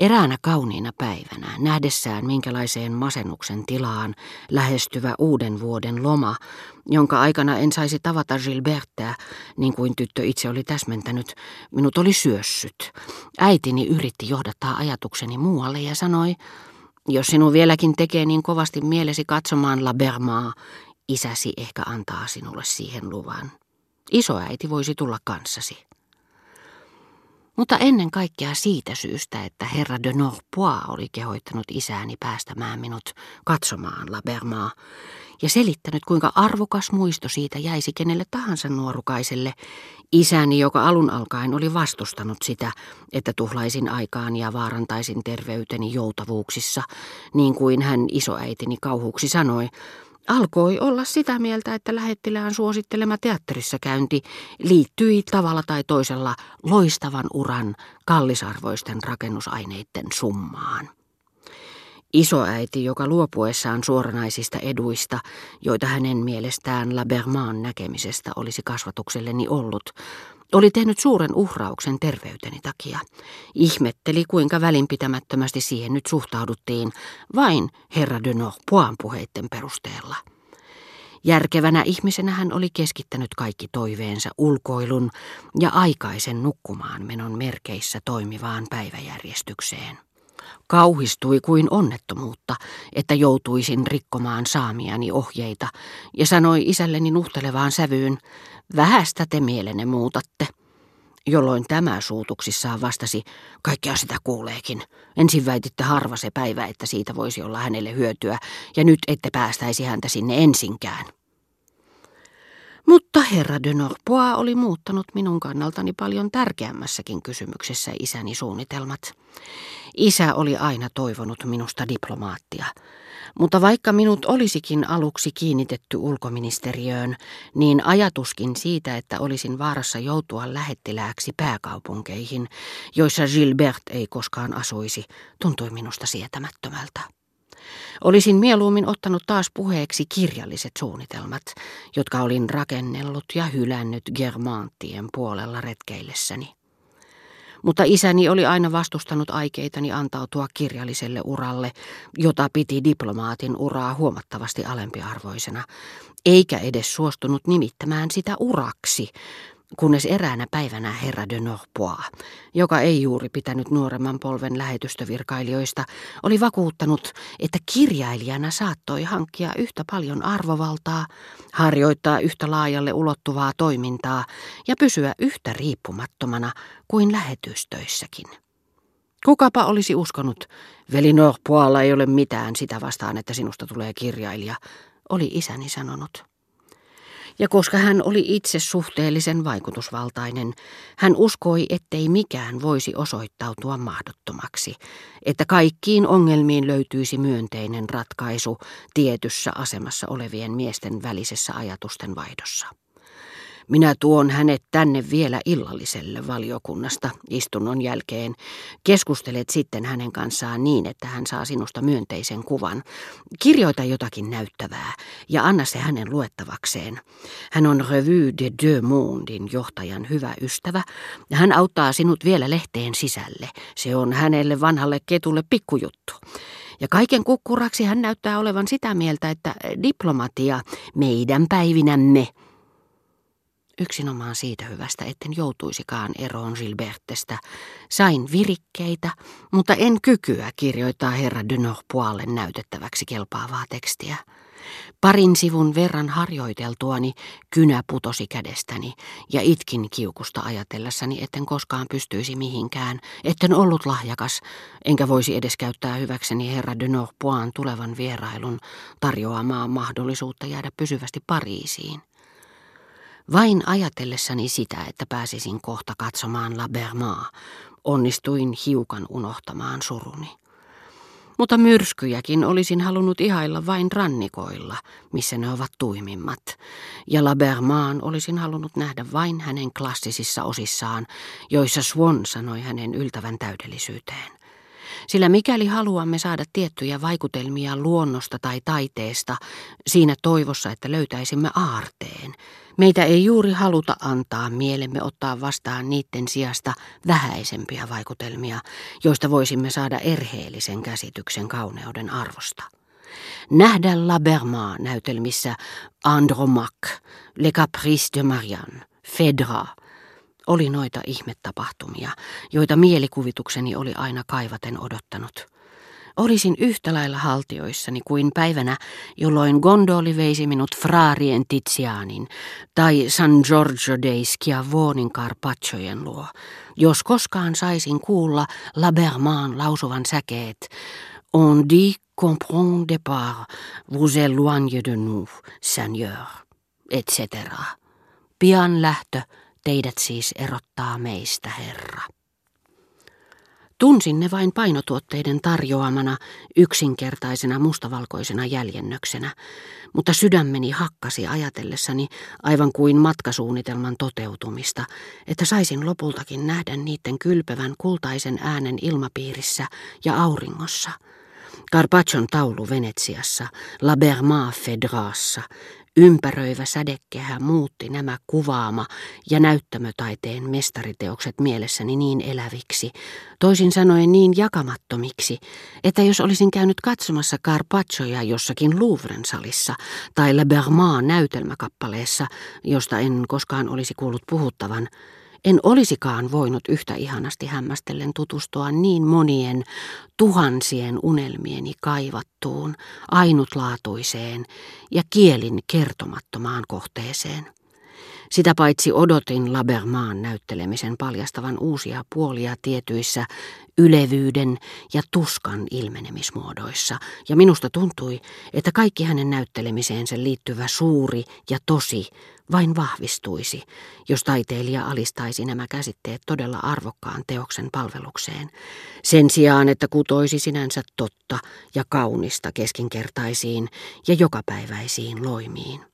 Eräänä kauniina päivänä, nähdessään minkälaiseen masennuksen tilaan lähestyvä uuden vuoden loma, jonka aikana en saisi tavata Gilbertää, niin kuin tyttö itse oli täsmentänyt, minut oli syössyt. Äitini yritti johdattaa ajatukseni muualle ja sanoi, jos sinun vieläkin tekee niin kovasti mielesi katsomaan La Bermaa, isäsi ehkä antaa sinulle siihen luvan. Isoäiti voisi tulla kanssasi. Mutta ennen kaikkea siitä syystä, että herra de Norpois oli kehoittanut isääni päästämään minut katsomaan La Bermaa ja selittänyt, kuinka arvokas muisto siitä jäisi kenelle tahansa nuorukaiselle, isäni, joka alun alkaen oli vastustanut sitä, että tuhlaisin aikaan ja vaarantaisin terveyteni joutavuuksissa, niin kuin hän isoäitini kauhuksi sanoi, alkoi olla sitä mieltä, että lähettilään suosittelema teatterissa käynti liittyi tavalla tai toisella loistavan uran kallisarvoisten rakennusaineiden summaan. Isoäiti, joka luopuessaan suoranaisista eduista, joita hänen mielestään Labermaan näkemisestä olisi kasvatukselleni ollut, oli tehnyt suuren uhrauksen terveyteni takia. Ihmetteli, kuinka välinpitämättömästi siihen nyt suhtauduttiin, vain herra de Norpoin puheitten perusteella. Järkevänä ihmisenä hän oli keskittänyt kaikki toiveensa ulkoilun ja aikaisen nukkumaan menon merkeissä toimivaan päiväjärjestykseen. Kauhistui kuin onnettomuutta, että joutuisin rikkomaan saamiani ohjeita, ja sanoi isälleni nuhtelevaan sävyyn, vähästä te mielenne muutatte. Jolloin tämä suutuksissaan vastasi, kaikkea sitä kuuleekin. Ensin väititte harva se päivä, että siitä voisi olla hänelle hyötyä, ja nyt ette päästäisi häntä sinne ensinkään. Mutta herra de Norpois oli muuttanut minun kannaltani paljon tärkeämmässäkin kysymyksessä isäni suunnitelmat. Isä oli aina toivonut minusta diplomaattia. Mutta vaikka minut olisikin aluksi kiinnitetty ulkoministeriöön, niin ajatuskin siitä, että olisin vaarassa joutua lähettilääksi pääkaupunkeihin, joissa Gilbert ei koskaan asuisi, tuntui minusta sietämättömältä. Olisin mieluummin ottanut taas puheeksi kirjalliset suunnitelmat, jotka olin rakennellut ja hylännyt Germanttien puolella retkeillessäni. Mutta isäni oli aina vastustanut aikeitani antautua kirjalliselle uralle, jota piti diplomaatin uraa huomattavasti alempiarvoisena, eikä edes suostunut nimittämään sitä uraksi, kunnes eräänä päivänä herra de Norpois, joka ei juuri pitänyt nuoremman polven lähetystövirkailijoista, oli vakuuttanut, että kirjailijana saattoi hankkia yhtä paljon arvovaltaa, harjoittaa yhtä laajalle ulottuvaa toimintaa ja pysyä yhtä riippumattomana kuin lähetystöissäkin. Kukapa olisi uskonut, veli Norpoislla ei ole mitään sitä vastaan, että sinusta tulee kirjailija, oli isäni sanonut ja koska hän oli itse suhteellisen vaikutusvaltainen, hän uskoi, ettei mikään voisi osoittautua mahdottomaksi, että kaikkiin ongelmiin löytyisi myönteinen ratkaisu tietyssä asemassa olevien miesten välisessä ajatusten vaihdossa. Minä tuon hänet tänne vielä illalliselle valiokunnasta istunnon jälkeen. Keskustelet sitten hänen kanssaan niin, että hän saa sinusta myönteisen kuvan. Kirjoita jotakin näyttävää ja anna se hänen luettavakseen. Hän on Revue de Deux Mondin johtajan hyvä ystävä hän auttaa sinut vielä lehteen sisälle. Se on hänelle vanhalle ketulle pikkujuttu. Ja kaiken kukkuraksi hän näyttää olevan sitä mieltä, että diplomatia meidän päivinämme – Yksinomaan siitä hyvästä, etten joutuisikaan eroon Gilbertestä. Sain virikkeitä, mutta en kykyä kirjoittaa herra de Norpoalle näytettäväksi kelpaavaa tekstiä. Parin sivun verran harjoiteltuani kynä putosi kädestäni ja itkin kiukusta ajatellessani, etten koskaan pystyisi mihinkään, etten ollut lahjakas, enkä voisi edes käyttää hyväkseni herra de Norpoin tulevan vierailun tarjoamaa mahdollisuutta jäädä pysyvästi Pariisiin. Vain ajatellessani sitä, että pääsisin kohta katsomaan La Bermaa, onnistuin hiukan unohtamaan suruni. Mutta myrskyjäkin olisin halunnut ihailla vain rannikoilla, missä ne ovat tuimimmat, ja La Bermaan olisin halunnut nähdä vain hänen klassisissa osissaan, joissa Swan sanoi hänen yltävän täydellisyyteen. Sillä mikäli haluamme saada tiettyjä vaikutelmia luonnosta tai taiteesta, siinä toivossa, että löytäisimme aarteen, meitä ei juuri haluta antaa mielemme ottaa vastaan niiden sijasta vähäisempiä vaikutelmia, joista voisimme saada erheellisen käsityksen kauneuden arvosta. Nähdä Laberma näytelmissä Andromaque, Le Caprice de Marianne, Fedra, oli noita ihmetapahtumia, joita mielikuvitukseni oli aina kaivaten odottanut. Olisin yhtä lailla haltioissani kuin päivänä, jolloin gondoli veisi minut Fraarien Tizianin tai San Giorgio dei Schiavonin Carpacciojen luo, jos koskaan saisin kuulla Labermaan lausuvan säkeet On dit comprend départ, vous éloigne de nous, Seigneur, etc. Pian lähtö, teidät siis erottaa meistä, Herra. Tunsin ne vain painotuotteiden tarjoamana yksinkertaisena mustavalkoisena jäljennöksenä, mutta sydämeni hakkasi ajatellessani aivan kuin matkasuunnitelman toteutumista, että saisin lopultakin nähdä niiden kylpevän kultaisen äänen ilmapiirissä ja auringossa. Carpaccion taulu Venetsiassa, La Berma Fedraassa, Ympäröivä sädekehä muutti nämä kuvaama- ja näyttämötaiteen mestariteokset mielessäni niin eläviksi, toisin sanoen niin jakamattomiksi, että jos olisin käynyt katsomassa Carpaccioja jossakin Louvren salissa tai Le Bermaan näytelmäkappaleessa, josta en koskaan olisi kuullut puhuttavan, en olisikaan voinut yhtä ihanasti hämmästellen tutustua niin monien tuhansien unelmieni kaivattuun, ainutlaatuiseen ja kielin kertomattomaan kohteeseen. Sitä paitsi odotin Labermaan näyttelemisen paljastavan uusia puolia tietyissä ylevyyden ja tuskan ilmenemismuodoissa, ja minusta tuntui, että kaikki hänen näyttelemiseensä liittyvä suuri ja tosi vain vahvistuisi, jos taiteilija alistaisi nämä käsitteet todella arvokkaan teoksen palvelukseen, sen sijaan, että kutoisi sinänsä totta ja kaunista keskinkertaisiin ja jokapäiväisiin loimiin.